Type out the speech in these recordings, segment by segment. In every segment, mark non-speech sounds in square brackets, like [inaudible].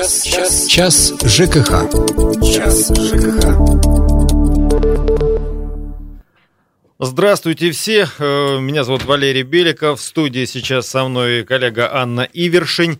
Час, час, час ЖКХ. Час ЖКХ. Здравствуйте все, э, меня зовут Валерий Беликов, в студии сейчас со мной коллега Анна Ивершин.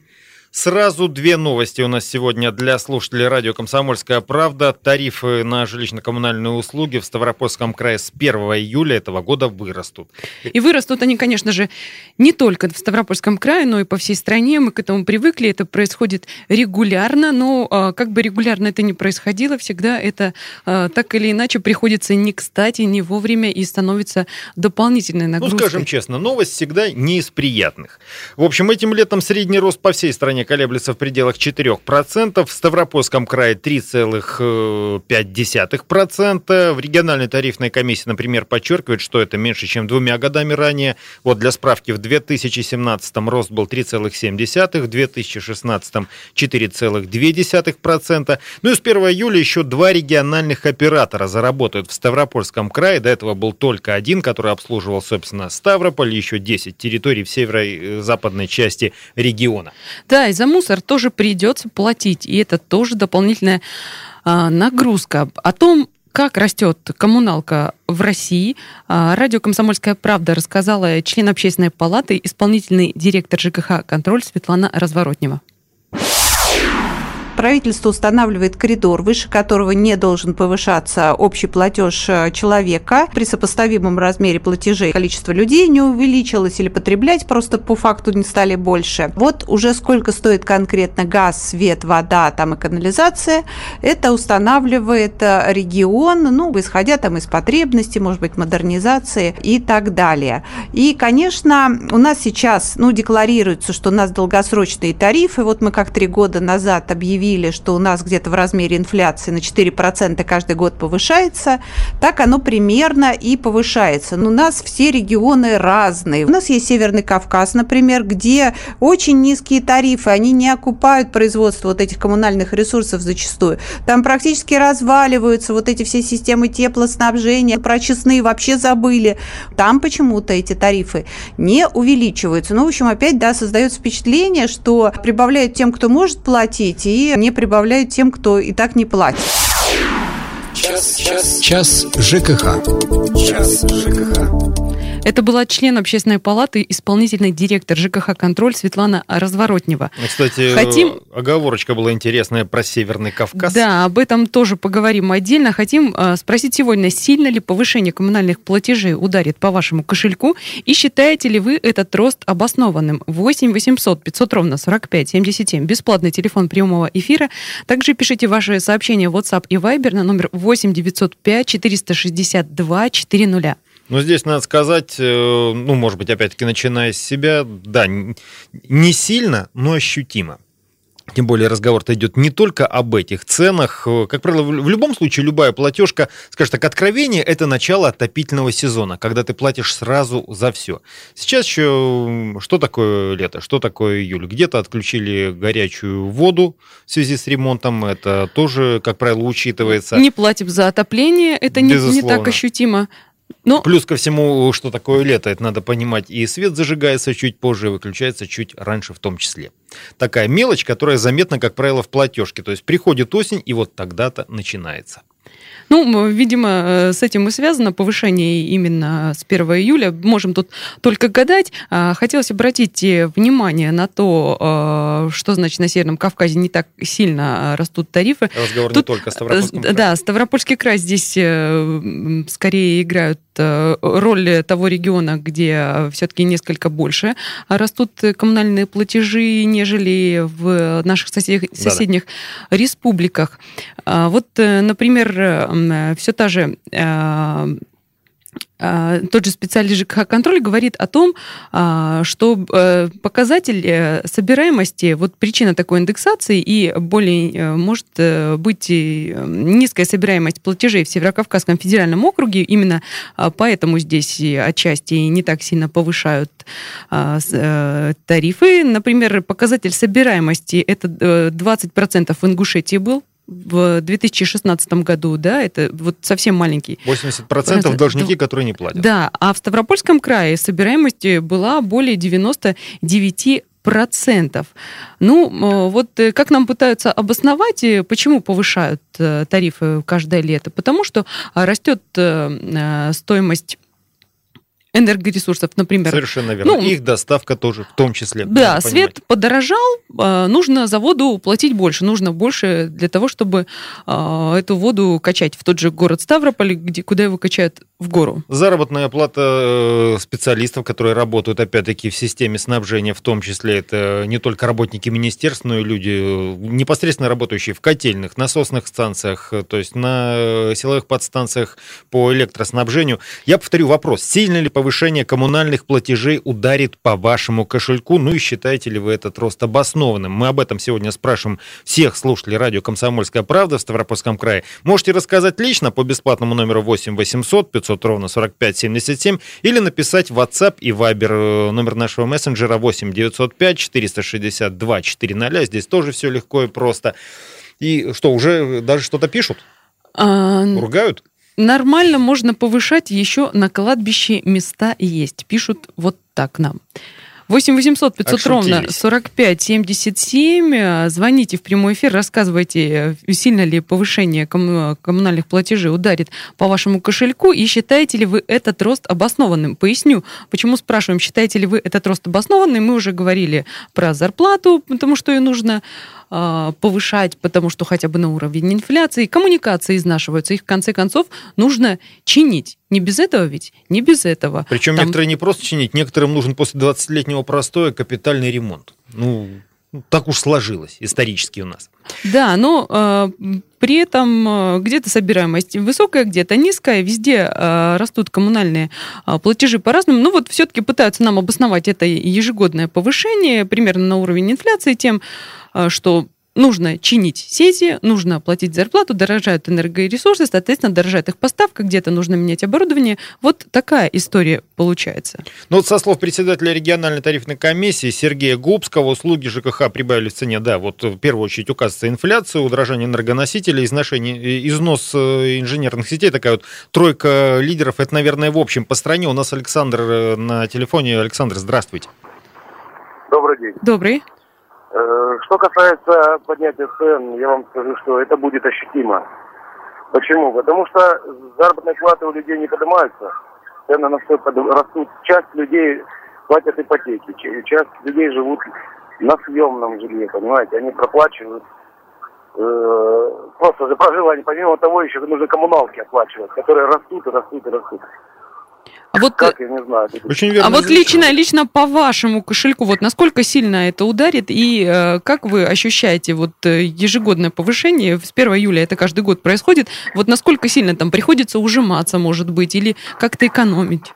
Сразу две новости у нас сегодня для слушателей радио «Комсомольская правда». Тарифы на жилищно-коммунальные услуги в Ставропольском крае с 1 июля этого года вырастут. И вырастут они, конечно же, не только в Ставропольском крае, но и по всей стране. Мы к этому привыкли, это происходит регулярно, но а, как бы регулярно это ни происходило, всегда это а, так или иначе приходится не кстати, не вовремя и становится дополнительной ну, нагрузкой. Ну, скажем честно, новость всегда не из приятных. В общем, этим летом средний рост по всей стране колеблется в пределах 4%, в Ставропольском крае 3,5%. В региональной тарифной комиссии, например, подчеркивает, что это меньше, чем двумя годами ранее. Вот для справки, в 2017 рост был 3,7%, в 2016 4,2%. Ну и с 1 июля еще два региональных оператора заработают в Ставропольском крае. До этого был только один, который обслуживал, собственно, Ставрополь, еще 10 территорий в северо-западной части региона. Да, и за мусор тоже придется платить. И это тоже дополнительная а, нагрузка. О том, как растет коммуналка в России, а, радио «Комсомольская правда» рассказала член общественной палаты, исполнительный директор ЖКХ «Контроль» Светлана Разворотнева правительство устанавливает коридор, выше которого не должен повышаться общий платеж э, человека. При сопоставимом размере платежей количество людей не увеличилось или потреблять просто по факту не стали больше. Вот уже сколько стоит конкретно газ, свет, вода там и канализация, это устанавливает э, регион, ну, исходя там из потребностей, может быть, модернизации и так далее. И, конечно, у нас сейчас, ну, декларируется, что у нас долгосрочные тарифы. Вот мы как три года назад объявили объявили, что у нас где-то в размере инфляции на 4% каждый год повышается, так оно примерно и повышается. Но у нас все регионы разные. У нас есть Северный Кавказ, например, где очень низкие тарифы, они не окупают производство вот этих коммунальных ресурсов зачастую. Там практически разваливаются вот эти все системы теплоснабжения, про честные вообще забыли. Там почему-то эти тарифы не увеличиваются. Ну, в общем, опять, да, создается впечатление, что прибавляют тем, кто может платить, и не прибавляют тем, кто и так не платит. Час, час, час ЖКХ. Час ЖКХ. Это была член общественной палаты, исполнительный директор ЖКХ «Контроль» Светлана Разворотнева. Ну, кстати, Хотим... оговорочка была интересная про Северный Кавказ. Да, об этом тоже поговорим отдельно. Хотим э, спросить сегодня, сильно ли повышение коммунальных платежей ударит по вашему кошельку и считаете ли вы этот рост обоснованным? 8 800 500 ровно 45 77. Бесплатный телефон прямого эфира. Также пишите ваши сообщения в WhatsApp и Viber на номер 8 905 462 400. Но здесь надо сказать, э, ну, может быть, опять-таки, начиная с себя, да, не сильно, но ощутимо. Тем более разговор-то идет не только об этих ценах. Как правило, в любом случае любая платежка, скажем так, откровение – это начало отопительного сезона, когда ты платишь сразу за все. Сейчас еще что такое лето, что такое июль? Где-то отключили горячую воду в связи с ремонтом, это тоже, как правило, учитывается. Не платим за отопление, это не, не так ощутимо. Ну, Плюс ко всему, что такое лето, это надо понимать, и свет зажигается чуть позже, и выключается чуть раньше в том числе. Такая мелочь, которая заметна, как правило, в платежке. То есть приходит осень, и вот тогда-то начинается. Ну, видимо, э, с этим и связано повышение именно с 1 июля. Можем тут только гадать. А, хотелось обратить э, внимание на то, э, что значит на Северном Кавказе не так сильно растут тарифы. Разговор тут, не только о Ставропольском крае. Да, Ставропольский край здесь скорее играют роль того региона, где все-таки несколько больше растут коммунальные платежи, нежели в наших сосед... соседних да -да. республиках. А, вот, например, все та же э, э, тот же специальный ЖКХ-контроль говорит о том, что показатель собираемости, вот причина такой индексации и более может быть низкая собираемость платежей в Северокавказском федеральном округе, именно поэтому здесь отчасти не так сильно повышают тарифы. Например, показатель собираемости это 20% в Ингушетии был, в 2016 году, да, это вот совсем маленький. 80% должники, которые не платят. Да, а в Ставропольском крае собираемость была более 99%. процентов. Ну, вот как нам пытаются обосновать, почему повышают тарифы каждое лето? Потому что растет стоимость энергоресурсов, например. Совершенно верно. Ну, Их доставка тоже в том числе. Да, свет понимать. подорожал, а, нужно за воду платить больше, нужно больше для того, чтобы а, эту воду качать в тот же город Ставрополь, где, куда его качают в гору. Заработная плата э, специалистов, которые работают, опять-таки, в системе снабжения, в том числе это не только работники министерств, но и люди, э, непосредственно работающие в котельных, насосных станциях, э, то есть на силовых подстанциях по электроснабжению. Я повторю вопрос, сильно ли повышение коммунальных платежей ударит по вашему кошельку? Ну и считаете ли вы этот рост обоснованным? Мы об этом сегодня спрашиваем всех слушателей радио «Комсомольская правда» в Ставропольском крае. Можете рассказать лично по бесплатному номеру 8 800 500 900 ровно 45 77 или написать в WhatsApp и Viber э, номер нашего мессенджера 8 905 462 400. Здесь тоже все легко и просто. И что, уже даже что-то пишут? А... Ругают? Нормально можно повышать, еще на кладбище места есть. Пишут вот так нам. 8 800 500 ровно 45 77. Звоните в прямой эфир, рассказывайте, сильно ли повышение коммунальных платежей ударит по вашему кошельку и считаете ли вы этот рост обоснованным. Поясню, почему спрашиваем, считаете ли вы этот рост обоснованным. Мы уже говорили про зарплату, потому что ее нужно а, повышать, потому что хотя бы на уровень инфляции, коммуникации изнашиваются, их в конце концов нужно чинить. Не без этого ведь? Не без этого. Причем Там... некоторые не просто чинить, некоторым нужен после 20-летнего простоя капитальный ремонт. Ну, так уж сложилось исторически у нас. Да, но э, при этом э, где-то собираемость высокая, где-то низкая, везде э, растут коммунальные э, платежи по-разному. Ну вот все-таки пытаются нам обосновать это ежегодное повышение примерно на уровень инфляции тем, а, что нужно чинить сети, нужно платить зарплату, дорожают энергоресурсы, соответственно, дорожает их поставка, где-то нужно менять оборудование. Вот такая история получается. Ну вот со слов председателя региональной тарифной комиссии Сергея Губского, услуги ЖКХ прибавили в цене, да, вот в первую очередь указывается инфляция, удорожание энергоносителей, изношение, износ э, инженерных сетей, такая вот тройка лидеров, это, наверное, в общем по стране. У нас Александр э, на телефоне. Александр, здравствуйте. Добрый день. Добрый. Э, что касается поднятия цен, я вам скажу, что это будет ощутимо. Почему? Потому что заработные платы у людей не поднимаются, цены на все растут. Часть людей платят ипотеки, часть людей живут на съемном жилье, понимаете, они проплачивают э, просто за проживание. Помимо того, еще нужно коммуналки оплачивать, которые растут и растут и растут. А вот, как, я не знаю. Очень верно. А вот лично, лично по вашему кошельку, вот насколько сильно это ударит и э, как вы ощущаете вот э, ежегодное повышение, с 1 июля это каждый год происходит, вот насколько сильно там приходится ужиматься, может быть, или как-то экономить?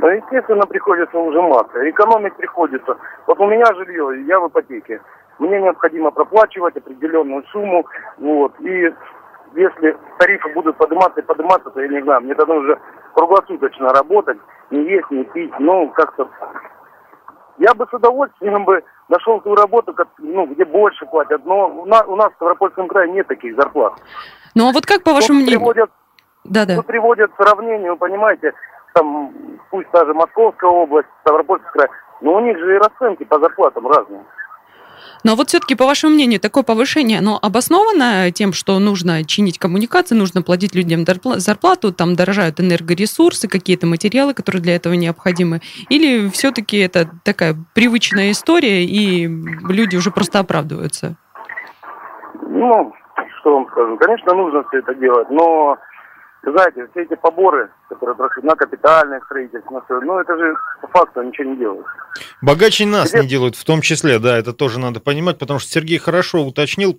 Ну, естественно, приходится ужиматься. Экономить приходится. Вот у меня жилье, я в ипотеке. Мне необходимо проплачивать определенную сумму. Вот, и если тарифы будут подниматься и подниматься, то я не знаю, мне тогда уже круглосуточно работать, не есть, не пить, ну, как-то... Я бы с удовольствием бы нашел ту работу, как, ну, где больше платят, но у нас, у нас в Ставропольском крае нет таких зарплат. Ну, а вот как, по вашему мнению? Приводят, да, да. Тут приводят сравнение, вы понимаете, там, пусть даже Московская область, Ставропольский край, но у них же и расценки по зарплатам разные. Но вот все-таки, по вашему мнению, такое повышение, оно обосновано тем, что нужно чинить коммуникации, нужно платить людям зарплату, там дорожают энергоресурсы, какие-то материалы, которые для этого необходимы? Или все-таки это такая привычная история, и люди уже просто оправдываются? Ну, что вам скажу, конечно, нужно все это делать, но знаете, все эти поборы, которые проходят на капитальное строительство, на все, ну это же по факту ничего не делают. Богаче нас Где... не делают, в том числе, да, это тоже надо понимать, потому что Сергей хорошо уточнил,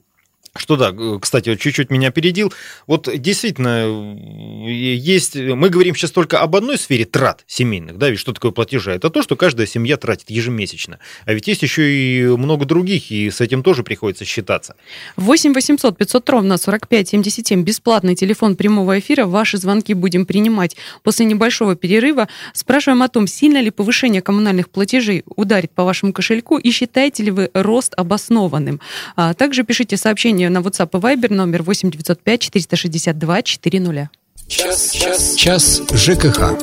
что да, кстати, чуть-чуть меня опередил. Вот действительно, есть, мы говорим сейчас только об одной сфере трат семейных, да, ведь что такое платежа? Это то, что каждая семья тратит ежемесячно. А ведь есть еще и много других, и с этим тоже приходится считаться. 8 800 500 ровно 45 77, бесплатный телефон прямого эфира. Ваши звонки будем принимать после небольшого перерыва. Спрашиваем о том, сильно ли повышение коммунальных платежей ударит по вашему кошельку и считаете ли вы рост обоснованным. А также пишите сообщение сообщение на WhatsApp и Viber номер 8 905 462 400. Час, час, час ЖКХ.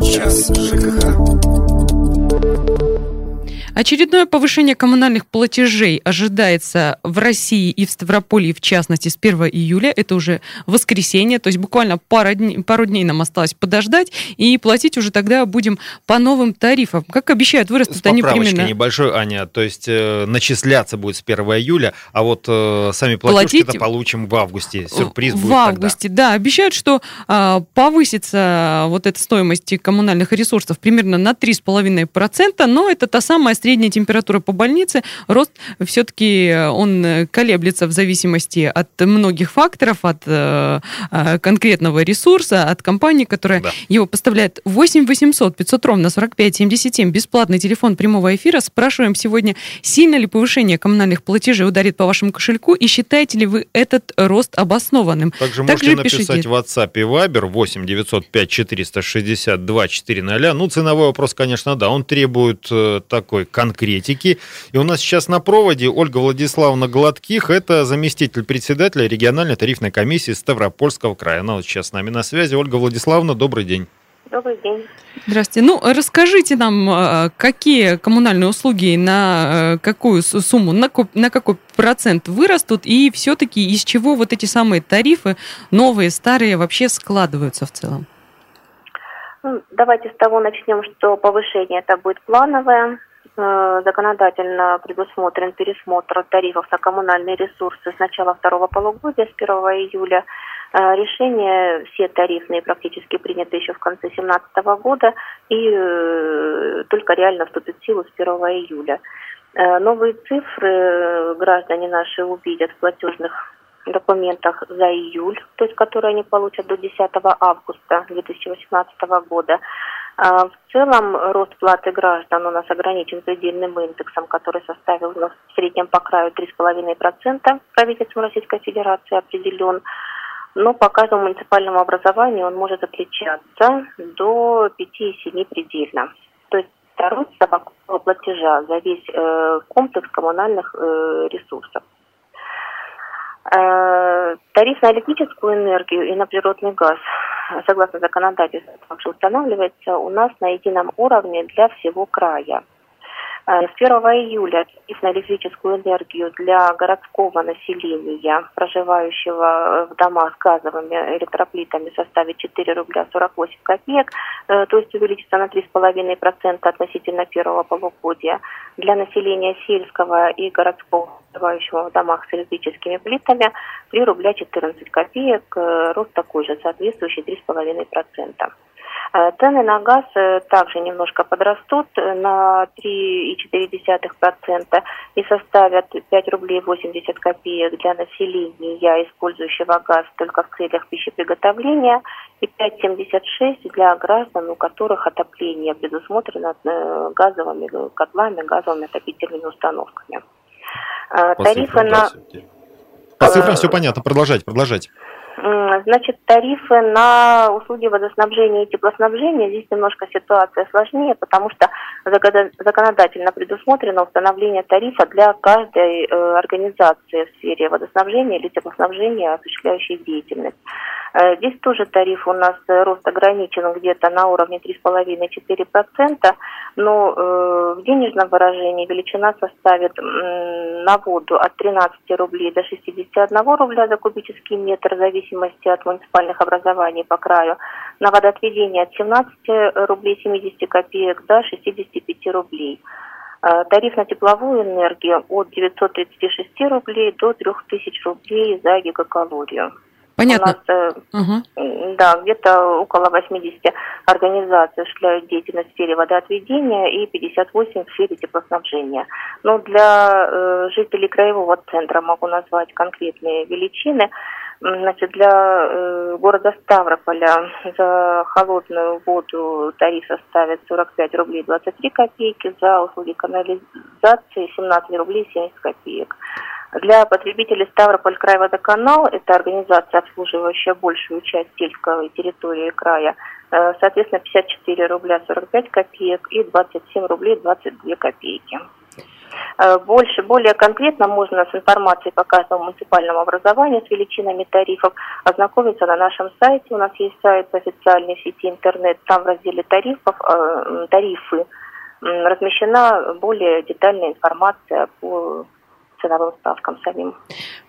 Час ЖКХ. Очередное повышение коммунальных платежей ожидается в России и в Ставрополье, в частности, с 1 июля. Это уже воскресенье, то есть буквально пара дней, пару дней нам осталось подождать, и платить уже тогда будем по новым тарифам. Как обещают, вырастут они примерно... небольшой, Аня, то есть э, начисляться будет с 1 июля, а вот э, сами платежки Платить... получим в августе. Сюрприз в будет В августе, тогда. да. Обещают, что э, повысится вот эта стоимость коммунальных ресурсов примерно на 3,5%, но это та самая средняя температура по больнице. Рост все-таки э, он колеблется в зависимости от многих факторов, от э, э, конкретного ресурса, от компании, которая да. его поставляет. 8 800 500 ровно 45 77, бесплатный телефон прямого эфира. Спрашиваем сегодня, сильно ли повышение коммунальных платежей ударит по вашему кошельку и считаете ли вы этот рост обоснованным? Также, Также можете пишите. написать в WhatsApp и Viber 8 905 462 400. Ну, ценовой вопрос, конечно, да, он требует такой конкретики. И у нас сейчас на проводе Ольга Владиславовна Гладких, это заместитель председателя региональной тарифной комиссии Ставропольского края. Она вот сейчас с нами на связи. Ольга Владиславовна, добрый день. Добрый день. Здравствуйте. Ну, расскажите нам, а, какие коммунальные услуги на э, какую сумму, на, на какой процент вырастут, и все-таки из чего вот эти самые тарифы, новые, старые, вообще складываются в целом? Давайте с того начнем, что повышение это будет плановое. Э, законодательно предусмотрен пересмотр тарифов на коммунальные ресурсы с начала второго полугодия, с 1 июля. Э, решения все тарифные практически приняты еще в конце 2017 года и э, только реально вступит в силу с 1 июля. Новые цифры граждане наши увидят в платежных документах за июль, то есть которые они получат до 10 августа 2018 года. А, в целом рост платы граждан у нас ограничен предельным индексом, который составил у нас в среднем по краю 3,5%. Правительством Российской Федерации определен. Но по каждому муниципальному образованию он может отличаться до 5,7 предельно. То есть рост совокупного платежа за весь э, комплекс коммунальных э, ресурсов. Э, тариф на электрическую энергию и на природный газ, согласно законодательству, также устанавливается у нас на едином уровне для всего края. Э, с 1 июля тариф на электрическую энергию для городского населения, проживающего э, в домах с газовыми электроплитами, составит 4 рубля 48 копеек, э, то есть увеличится на 3,5% относительно первого полугодия. Для населения сельского и городского, проживающего в домах с электрическими плитами, 3 рубля 14 копеек, рост такой же, соответствующий 3,5%. Э, цены на газ э, также немножко подрастут на 3,4% и составят 5 рублей 80 копеек для населения, использующего газ только в целях пищеприготовления, и 5,76 для граждан, у которых отопление предусмотрено э, газовыми котлами, газовыми отопительными установками. Тарифы на... По цифрам все понятно. Продолжать, продолжать. Значит, тарифы на услуги водоснабжения и теплоснабжения, здесь немножко ситуация сложнее, потому что законодательно предусмотрено установление тарифа для каждой э, организации в сфере водоснабжения или теплоснабжения, осуществляющей деятельность. Э, здесь тоже тариф у нас э, рост ограничен где-то на уровне 3,5-4%, но э, в денежном выражении величина составит на воду от 13 рублей до 61 рубля за кубический метр в зависимости от муниципальных образований по краю, на водоотведение от 17 рублей 70 копеек до 65 рублей. Тариф на тепловую энергию от 936 рублей до 3000 рублей за гигакалорию. Понятно. У нас, угу. да, где-то около 80 организаций осуществляют деятельность в сфере водоотведения и 58 в сфере теплоснабжения. Но для э, жителей краевого центра могу назвать конкретные величины. Значит, для э, города Ставрополя за холодную воду тариф составит 45 рублей 23 копейки, за услуги канализации 17 рублей 70 копеек. Для потребителей Ставрополь край водоканал, это организация, обслуживающая большую часть сельской территории края, э, соответственно, 54 рубля 45 копеек и 27 рублей 22 копейки. Э, больше, более конкретно можно с информацией по каждому муниципальному образованию, с величинами тарифов ознакомиться на нашем сайте. У нас есть сайт официальной сети интернет, там в разделе тарифов, э, тарифы размещена более детальная информация по ценовым ставкам самим.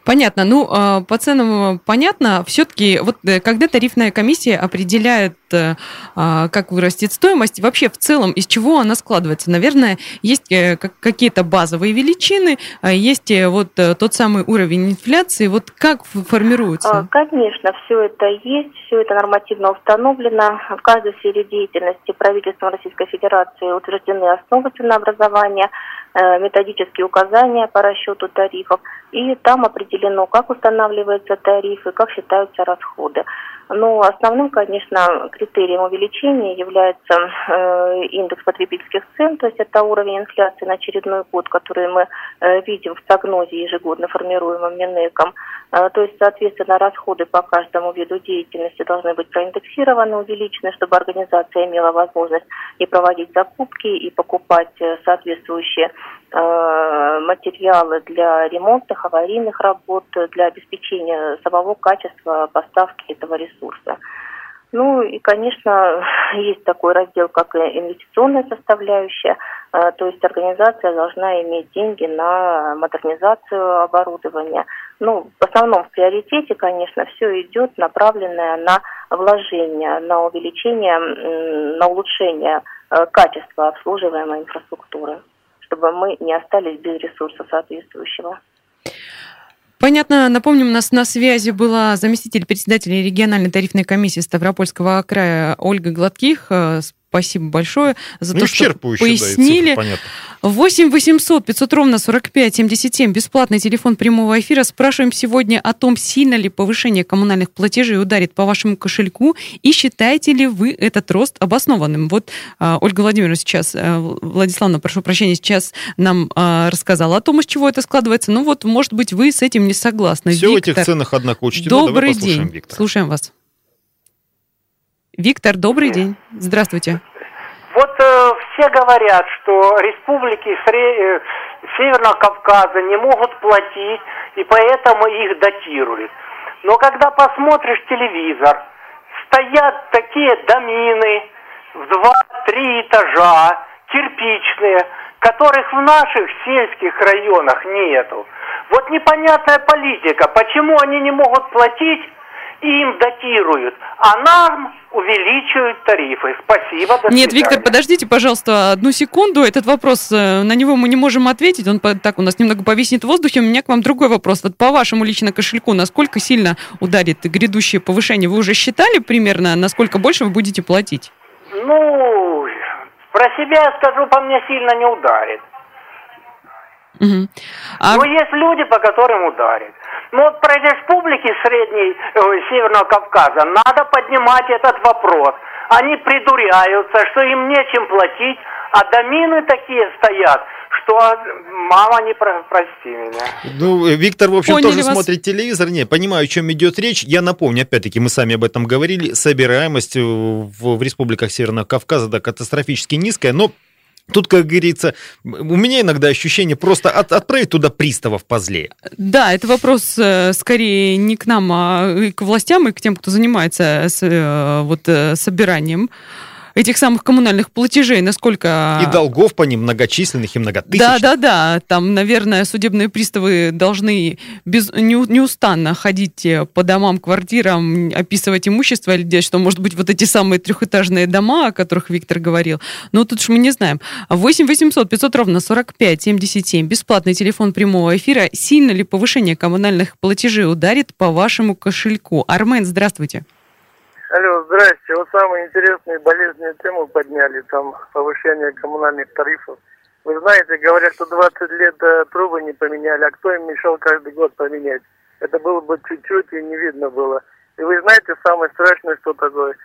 Понятно. Ну, а, по ценам понятно. Все-таки вот э, когда тарифная комиссия определяет, э, а, как вырастет стоимость, вообще в целом из чего она складывается? Наверное, есть э, какие-то базовые величины, а есть вот тот самый уровень инфляции. Вот как формируется? Конечно, все это есть, все это нормативно установлено. В каждой сфере деятельности правительством Российской Федерации утверждены основы ценообразования, методические указания по расчету тарифов, и там определено, как устанавливаются тарифы, как считаются расходы. Но основным, конечно, критерием увеличения является э, индекс потребительских цен, то есть это уровень инфляции на очередной год, который мы э, видим в прогнозе ежегодно формируемом Минэком. Э, то есть, соответственно, расходы по каждому виду деятельности должны быть проиндексированы, увеличены, чтобы организация имела возможность и проводить закупки, и покупать э, соответствующие материалы для ремонтных, аварийных работ, для обеспечения самого качества поставки этого ресурса ресурса. Ну и, конечно, [laughs] есть такой раздел, как инвестиционная составляющая, э, то есть организация должна иметь деньги на модернизацию оборудования. Ну, в основном в приоритете, конечно, все идет направленное на вложение, на увеличение, на улучшение э, качества обслуживаемой инфраструктуры, чтобы мы не остались без ресурса соответствующего. Понятно. Напомним, у нас на связи была заместитель председателя региональной тарифной комиссии Ставропольского края Ольга Гладких. Спасибо большое за ну, то, что пояснили. Да, 8 800 500 ровно 45 77. Бесплатный телефон прямого эфира. Спрашиваем сегодня о том, сильно ли повышение коммунальных платежей ударит по вашему кошельку и считаете ли вы этот рост обоснованным. Вот а, Ольга Владимировна сейчас, а, Владиславовна, прошу прощения, сейчас нам а, рассказала о том, из чего это складывается. Ну вот, может быть, вы с этим не согласны. Все Виктор, в этих ценах, однако, учтено. Добрый день. Виктора. Слушаем вас. Виктор, добрый день. Здравствуйте. Вот э, все говорят, что республики Сре... Э, Северного Кавказа не могут платить, и поэтому их датируют. Но когда посмотришь телевизор, стоят такие домины в два-три этажа, кирпичные, которых в наших сельских районах нету. Вот непонятная политика, почему они не могут платить, им датируют, а нам увеличивают тарифы. Спасибо, до Нет, Виктор, подождите, пожалуйста, одну секунду. Этот вопрос, э, на него мы не можем ответить. Он так у нас немного повиснет в воздухе. У меня к вам другой вопрос. Вот по вашему лично кошельку, насколько сильно ударит грядущее повышение? Вы уже считали примерно, насколько больше вы будете платить? Ну, про себя я скажу, по мне сильно не ударит. Угу. А... Но есть люди, по которым ударит. Но вот про республики Средней, э, Северного Кавказа надо поднимать этот вопрос. Они придуряются, что им нечем платить, а домины такие стоят, что мама не про, прости меня. Ну, Виктор, в общем, Поняли тоже вас. смотрит телевизор. Не, понимаю, о чем идет речь. Я напомню, опять-таки, мы сами об этом говорили, собираемость в, в республиках Северного Кавказа да, катастрофически низкая, но Тут, как говорится, у меня иногда ощущение просто от, отправить туда приставов позлее. Да, это вопрос э, скорее не к нам, а к властям и к тем, кто занимается с, э, вот, э, собиранием этих самых коммунальных платежей, насколько... И долгов по ним многочисленных и многотысячных. Да, да, да. Там, наверное, судебные приставы должны без, не, неустанно ходить по домам, квартирам, описывать имущество или делать, что, может быть, вот эти самые трехэтажные дома, о которых Виктор говорил. Но тут же мы не знаем. 8 800 500 ровно 45 77. Бесплатный телефон прямого эфира. Сильно ли повышение коммунальных платежей ударит по вашему кошельку? Армен, здравствуйте. Алло, здрасте. Вот самые интересные болезненные темы подняли, там повышение коммунальных тарифов. Вы знаете, говорят, что 20 лет э, трубы не поменяли, а кто им мешал каждый год поменять? Это было бы чуть-чуть и не видно было. И вы знаете, самое страшное, что такое?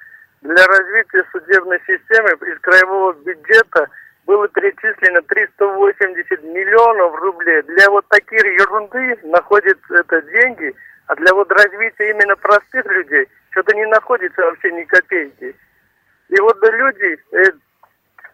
Для развития судебной системы из краевого бюджета было перечислено 380 миллионов рублей. Для вот таких ерунды находят это деньги, а для вот развития именно простых людей – что-то не находится вообще ни копейки. И вот люди э,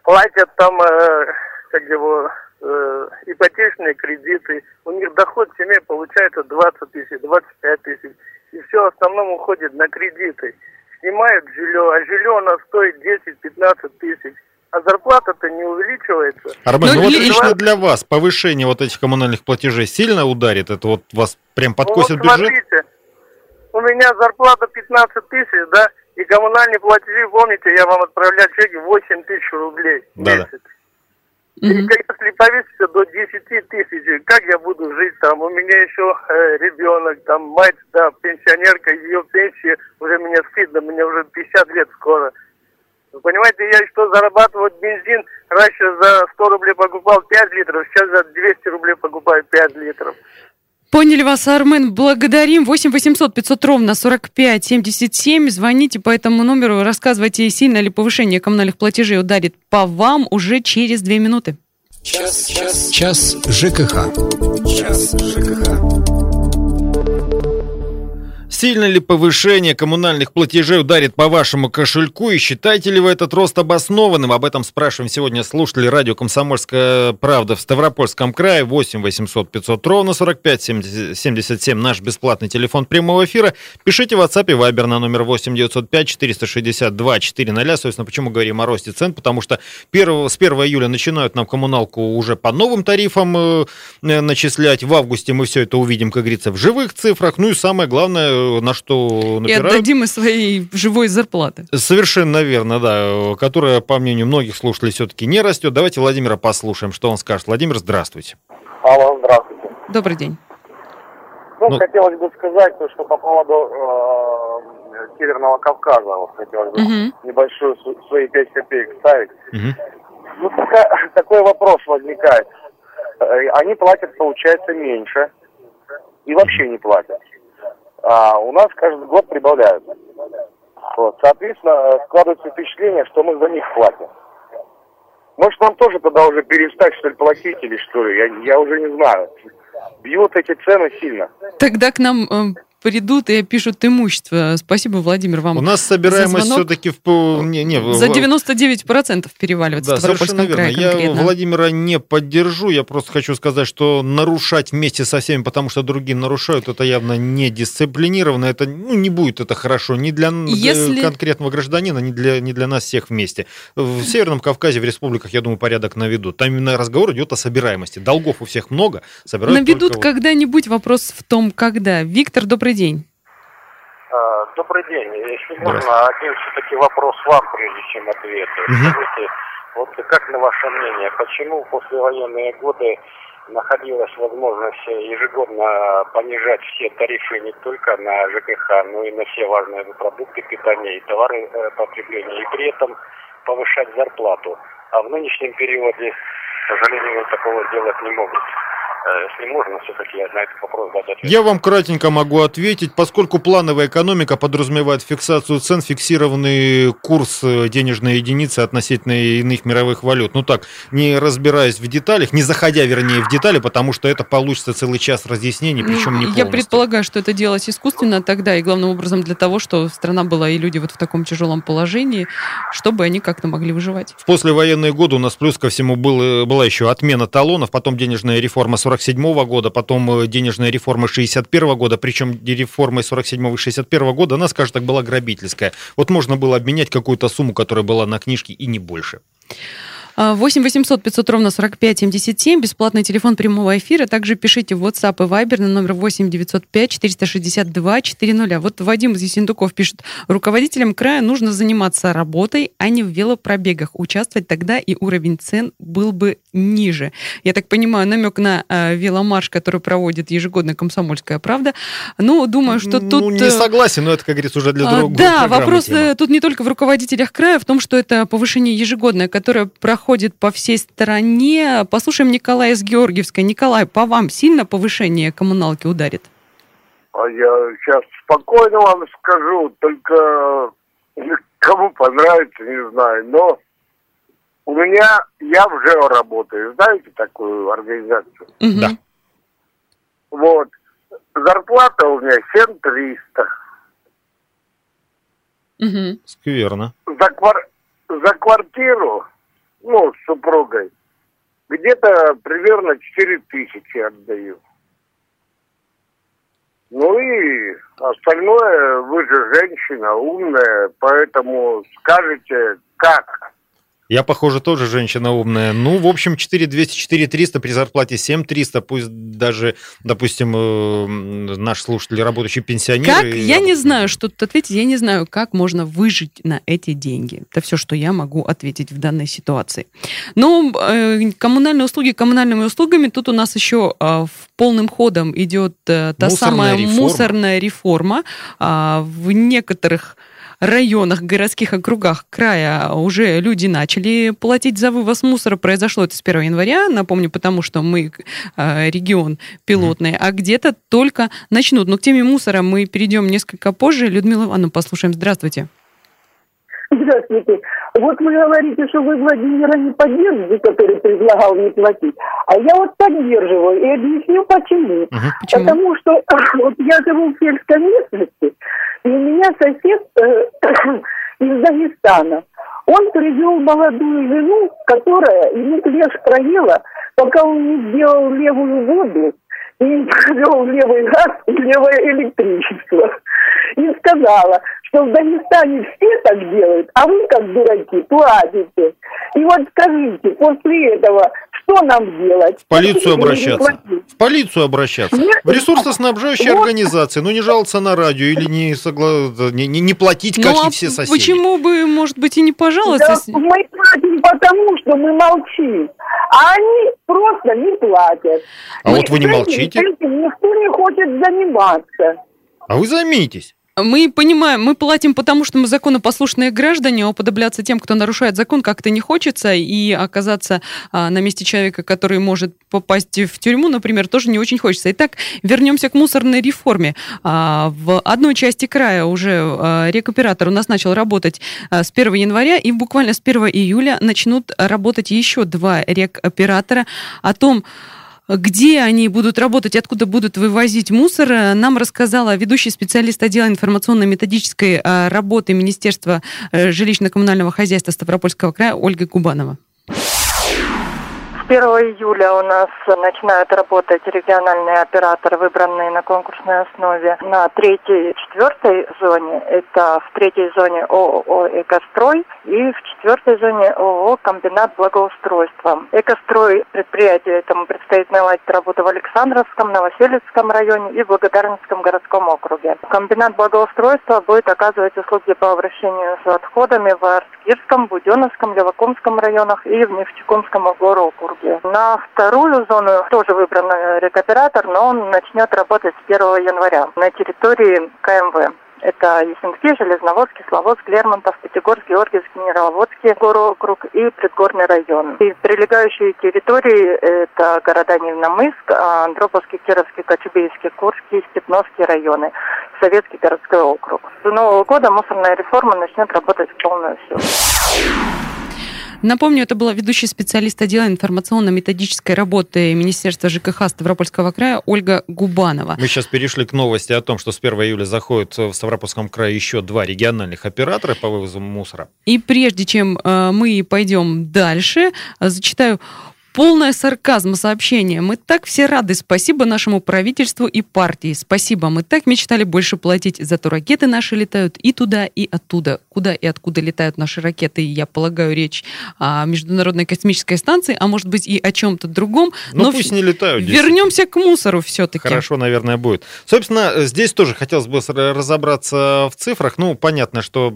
платят там, э, как его, э, ипотечные кредиты, у них доход в семье получается 20 тысяч, 25 тысяч, и все в основном уходит на кредиты. Снимают жилье, а жилье у нас стоит 10-15 тысяч. а зарплата-то не увеличивается. Армен, ну, Ну, вот ли- лично для вас повышение вот этих коммунальных платежей сильно ударит? Это вот вас прям подкосит ну, вот бюджет? смотрите, у меня зарплата 15 тысяч, да, и коммунальные платежи, помните, я вам отправлял чеки 8 тысяч рублей в Да-да. месяц. И Мгм. если повеситься до 10 тысяч, как я буду жить там? У меня еще э, ребенок, там мать, да, пенсионерка, ее пенсия, уже мне стыдно, мне уже 50 лет скоро. Вы понимаете, я что зарабатываю бензин, раньше за 100 рублей покупал 5 литров, сейчас за 200 рублей покупаю 5 литров. Поняли вас, Армен. Благодарим. 8 800 500 ровно 45 77. Звоните по этому номеру, рассказывайте, сильно ли повышение коммунальных платежей ударит по вам уже через две минуты. Час, час, час ЖКХ. Час ЖКХ. Сильно ли повышение коммунальных платежей ударит по вашему кошельку и считаете ли вы этот рост обоснованным? Об этом спрашиваем сегодня слушатели радио «Комсомольская правда» в Ставропольском крае. 8 800 500 ровно 45 77 наш бесплатный телефон прямого эфира. Пишите в WhatsApp и Viber на номер 8 905 462 400. Собственно, почему говорим о росте цен? Потому что 1, с 1 июля начинают нам коммуналку уже по новым тарифам э, начислять. В августе мы все это увидим, как говорится, в живых цифрах. Ну и самое главное, на что И напирают. отдадим из своей живой зарплаты. Совершенно верно, да, которая, по мнению многих слушателей, все-таки не растет. Давайте Владимира послушаем, что он скажет. Владимир, здравствуйте. Алло, здравствуйте. Добрый день. Ну, Ну- хотелось бы сказать, то, что по поводу э, Северного Кавказа, вот хотелось бы Мгм. небольшую св- свои 5 копеек ставить. Мгм. Ну, такая- такой вопрос возникает. Э, Они платят, получается, меньше и вообще не платят. А у нас каждый год прибавляют. Вот. Соответственно, складывается впечатление, что мы за них платим. Может, нам тоже тогда уже перестать, что ли, платить или что ли? Я, я уже не знаю. Бьют эти цены сильно. Тогда к нам э, придут и опишут имущество. Спасибо, Владимир, вам. У нас собираемость все-таки в... Не, не, в- За 99% переваливается Да, в Ставропольском совершенно верно. крае Я конкретно. Владимира не поддержу. Я просто хочу сказать, что нарушать вместе со всеми, потому что другие нарушают, это явно не дисциплинированно. Это ну, не будет это хорошо ни для, Если- конкретного гражданина, ни для, ни для нас всех вместе. В Северном Кавказе, в республиках, я думаю, порядок наведут. Там именно разговор идет о собираемости. Долгов у всех много. Собирают Наведут когда-нибудь вопрос в том, когда. Виктор, добрый день. А, Добрый день. Если можно, один все-таки вопрос вам, прежде чем ответ. Мгм. Скажите, вот как на ваше мнение, почему в послевоенные годы находилась возможность ежегодно понижать все тарифы не только на ЖКХ, но и на все важные продукты питания и товары э, потребления, и при этом повышать зарплату. А в нынешнем периоде, к сожалению, такого сделать не могут. Э, Если можно, все-таки на этот вопрос дать ответ. Я вам кратенько могу ответить, поскольку плановая экономика подразумевает фиксацию цен, фиксированный курс э, денежной единицы относительно иных мировых валют. Ну так, не разбираясь в деталях, не заходя, вернее, в детали, потому что это получится целый час разъяснений, причем Ну, не Я полностью. предполагаю, что это делалось искусственно тогда и главным образом для того, что страна была и люди вот в таком тяжелом положении, чтобы они как-то могли выживать. В послевоенные годы у нас плюс ко всему был, была еще отмена талонов, потом денежная реформа 47 года, потом денежная реформа 61 года, причем реформа 47 и 61 года, она, скажем так, была грабительская. Вот можно было обменять какую-то сумму, которая была на книжке, и не больше. А, 8 800 500 ровно 45 77, бесплатный телефон прямого эфира. Также пишите в WhatsApp и Viber на номер 8 905 462 400. Вот Вадим из Ессентуков пишет, руководителям края нужно заниматься работой, а не в велопробегах. Участвовать тогда и уровень цен был бы ниже. Я так понимаю, намек на э, веломарш, который проводит ежегодно «Комсомольская правда». Ну, думаю, что тут... Ну, не э, согласен, но это, как говорится, уже для а, другого Да, вопрос э, тут не только в руководителях края, в том, что это повышение ежегодное, которое проходит по всей стране. Послушаем Николая из Георгиевска. Николай, по вам сильно повышение коммуналки ударит? А я сейчас спокойно вам скажу, только кому понравится, не знаю, но у меня, я в ЖЭО работаю, знаете такую организацию? Да. Вот, зарплата у меня 7300. Мгм. Скверно. За, квар... за квартиру, ну, с супругой, где-то примерно 4000 отдаю. Ну и остальное, вы же женщина умная, поэтому скажете, как Я, похоже, тоже женщина умная. Ну, в общем, 4 200, 4 300 при зарплате 7 300. Пусть даже, допустим, э, наш слушатель, работающий пенсионер... Как? и- Я не знаю, что тут ответить. Я не знаю, как можно выжить на эти деньги. Это все, что я могу ответить в данной ситуации. Но э, коммунальные услуги коммунальными услугами. Тут у нас еще э, в полным ходом идет э, та Мусорная самая реформа. мусорная реформа. А, в некоторых районах, городских округах края уже люди начали платить за вывоз мусора. Произошло это с 1 января, напомню, потому что мы э, регион пилотный, а где-то только начнут. Но к теме мусора мы перейдем несколько позже. Людмила Ивановна, послушаем. Здравствуйте. Здравствуйте. Вот вы говорите, что вы Владимира не поддерживаете, который предлагал не платить. А я вот поддерживаю и объясню почему. Мгм. Почему? Потому что [coughs] вот я живу в сельской местности, и у меня сосед э, [coughs] из Дагестана. Он привел молодую жену, которая ему клеш проела, пока он не сделал левую воду и [laughs] провел левый газ и левое электричество. И сказала, что в Дагестане все так делают, а вы, как дураки, платите. И вот скажите, после этого, что нам делать? В полицию не обращаться. В полицию обращаться. Нет. В ресурсоснабжающие Вот. организации. Ну, не жаловаться на радио или не, согла- не, не- не платить, как Ну, а и все соседи. почему бы, может быть, и не Да, пожаловаться? если- мы платим потому, что мы молчим. А они просто не платят. А вот вы не молчите. Этим никто не хочет заниматься. А вы займитесь. Мы понимаем, мы платим потому, что мы законопослушные граждане, а уподобляться тем, кто нарушает закон, как-то не хочется, и оказаться а, на месте человека, который может попасть в тюрьму, например, тоже не очень хочется. Итак, вернемся к мусорной реформе. А, в одной части края уже а, рекуператор у нас начал работать а, с 1 января, и буквально с 1 июля начнут работать еще два рекоператора. О том, где они будут работать, откуда будут вывозить мусор, э, нам рассказала ведущий специалист отдела информационно-методической э, работы Министерства э, жилищно-коммунального хозяйства Ставропольского края Ольга Кубанова. С 1 июля у нас начинают работать региональные операторы, выбранные на конкурсной основе на третьей и четвертой зоне. Это в третьей зоне ООО «Экострой» и в четвертой зоне ООО «Комбинат благоустройства». «Экострой» предприятие этому предстоит наладить работу в Александровском, Новоселицком районе и в Благодаринском городском округе. Комбинат благоустройства будет оказывать услуги по обращению с отходами в Арскирском, Буденновском, Левакумском районах и в Нефтекумском округе. На вторую зону тоже выбран э, рекоператор, но он начнет работать с 1 января на территории КМВ. Это Ессентуки, Железноводский, Славодск, Лермонтов, Пятигорск, Георгиевск, Генераловодский округ и Предгорный район. И прилегающие территории – это города Невномыск, Андроповский, Кировский, Кочубейский, Курский, Степновский районы, Советский городской округ. С Нового года мусорная реформа начнет работать в полную силу. Напомню, это была ведущий специалист отдела информационно-методической работы Министерства ЖКХ Ставропольского края Ольга Губанова. Мы сейчас перешли к новости о том, что с 1 июля заходят в Ставропольском крае еще два региональных оператора по вывозу мусора. И прежде чем э, мы пойдем дальше, э, зачитаю полное сарказма сообщение. Мы так все рады. Спасибо нашему правительству и партии. Спасибо. Мы так мечтали больше платить. Зато ракеты наши летают и туда, и оттуда. Куда и откуда летают наши ракеты, я полагаю, речь о Международной космической станции, а может быть и о чем-то другом. Ну, Но пусть в- не летают. Вернемся к мусору все-таки. Хорошо, наверное, будет. Собственно, здесь тоже хотелось бы разобраться в цифрах. Ну, понятно, что,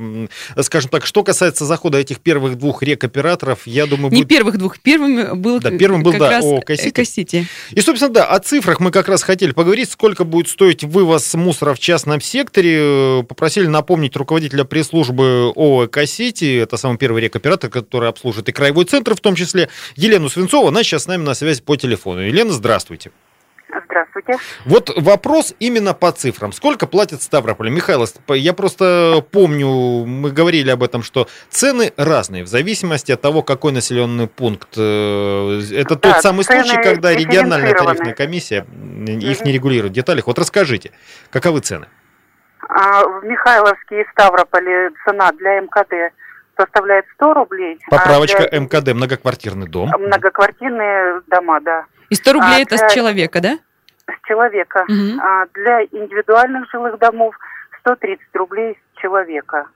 скажем так, что касается захода этих первых двух рек-операторов, я думаю, Не будет... первых двух. Первым был, Да, первым был, да, «Экосити». «Экосити». И, собственно, да, о цифрах мы как раз хотели поговорить, сколько будет стоить вывоз мусора в частном секторе. Э, Попросили напомнить руководителя пресс-службы ООО «Экосити», это самый первый рекоператор, который обслуживает и краевой центр в том числе, Елену Свинцову. Она сейчас с нами на связи по телефону. Елена, здравствуйте. Здравствуйте. Вот вопрос именно по цифрам. Сколько платит Ставрополь? Михаил, я просто помню, мы говорили об этом, что цены разные в зависимости от того, какой населенный пункт. Э, Это Да, тот самый случай, когда региональная тарифная комиссия их не регулирует в деталях. Вот расскажите, каковы цены? А, В Михайловске и Ставрополе цена для МКД составляет 100 рублей. а Поправочка для- МКД, многоквартирный дом. Многоквартирные дома, да. И 100 рублей А, это для- с человека, да? С человека. Мгм. А для индивидуальных жилых домов 130 рублей с человека.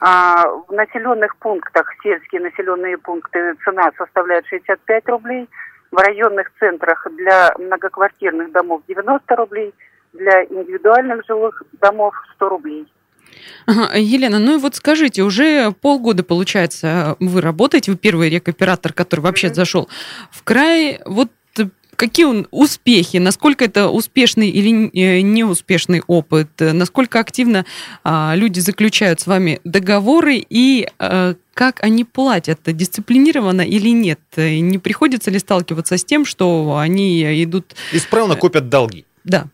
А в населенных пунктах, сельские населенные пункты, цена составляет 65 рублей. В районных центрах для многоквартирных домов 90 рублей, для индивидуальных жилых домов 100 рублей. Ага, Елена, ну и вот скажите, уже полгода, получается, вы работаете, вы первый рекоператор, который вообще mm-hmm. зашел в край. Вот какие он успехи, насколько это успешный или э, неуспешный опыт, насколько активно а, люди заключают с вами договоры и а, как они платят, дисциплинированно или нет? Не приходится ли сталкиваться с тем, что они идут... Исправно копят долги. Да.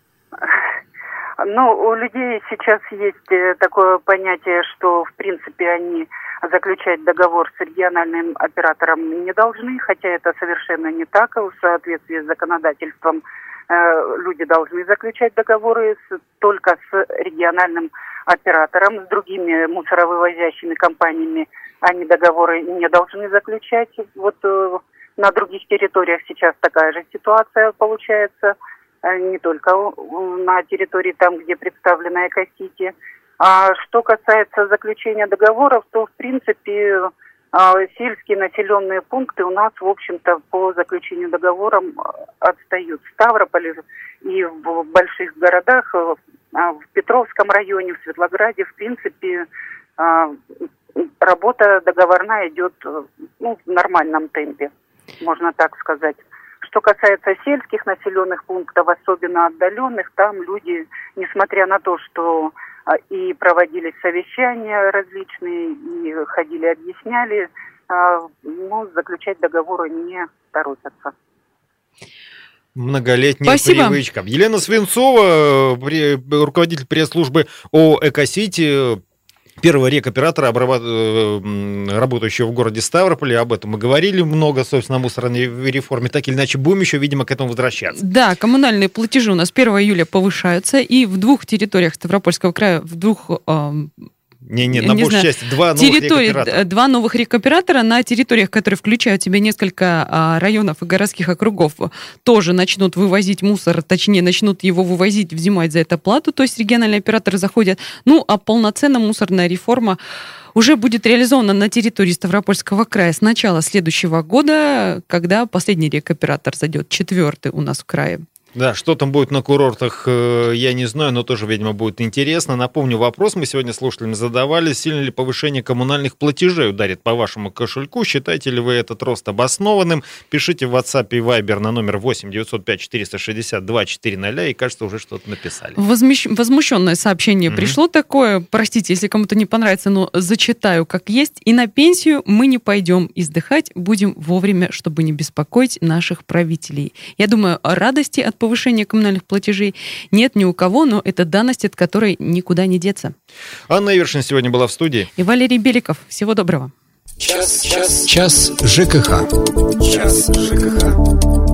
Ну, у людей сейчас есть э, такое понятие, что, в принципе, они заключать договор с региональным оператором не должны, хотя это совершенно не так. В соответствии с законодательством э, люди должны заключать договоры с, только с региональным оператором, с другими мусоровывозящими компаниями они договоры не должны заключать. Вот э, на других территориях сейчас такая же ситуация получается, э, не только на территории там, где представлена Экосити. А что касается заключения договоров, то, в принципе, а, сельские населенные пункты у нас, в общем-то, по заключению договоров отстают. В Ставрополе и в больших городах, э, а, в Петровском районе, в Светлограде, в принципе, а, работа договорная идет ну, в нормальном темпе, можно так сказать. Что касается сельских населенных пунктов, особенно отдаленных, там люди, несмотря на то, что и проводились совещания различные, и ходили, объясняли, а, ну, заключать договоры не торопятся. Многолетняя Спасибо. привычка. Елена Свинцова, руководитель пресс-службы ООО «Экосити», первого рекоператора, э, работающего в городе Ставрополе. Об этом мы говорили много, собственно, о мусорной реформе. Так или иначе, будем еще, видимо, к этому возвращаться. Да, коммунальные платежи у нас 1 июля повышаются, и в двух территориях Ставропольского края, в двух не, не, на большей части два новых рекоператора. Два новых рекоператора на территориях, которые включают в себя несколько а, районов и городских округов, тоже начнут вывозить мусор, точнее, начнут его вывозить, взимать за это плату, то есть региональные операторы заходят. Ну, а полноценная мусорная реформа уже будет реализована на территории Ставропольского края с начала следующего года, когда последний рекоператор зайдет, четвертый у нас в крае. Да, что там будет на курортах, э, я не знаю, но тоже, видимо, будет интересно. Напомню, вопрос мы сегодня слушателям задавали. Сильно ли повышение коммунальных платежей ударит по вашему кошельку? Считаете ли вы этот рост обоснованным? Пишите в WhatsApp и Viber на номер 8 905 462 400 и, кажется, уже что-то написали. Возмещ... Возмущенное сообщение mm-hmm. пришло такое. Простите, если кому-то не понравится, но зачитаю как есть. И на пенсию мы не пойдем издыхать, будем вовремя, чтобы не беспокоить наших правителей. Я думаю, радости от повышения коммунальных платежей нет ни у кого, но это данность, от которой никуда не деться. Анна Ивершин сегодня была в студии. И Валерий Беликов. Всего доброго. Час, час, час ЖКХ. Час ЖКХ.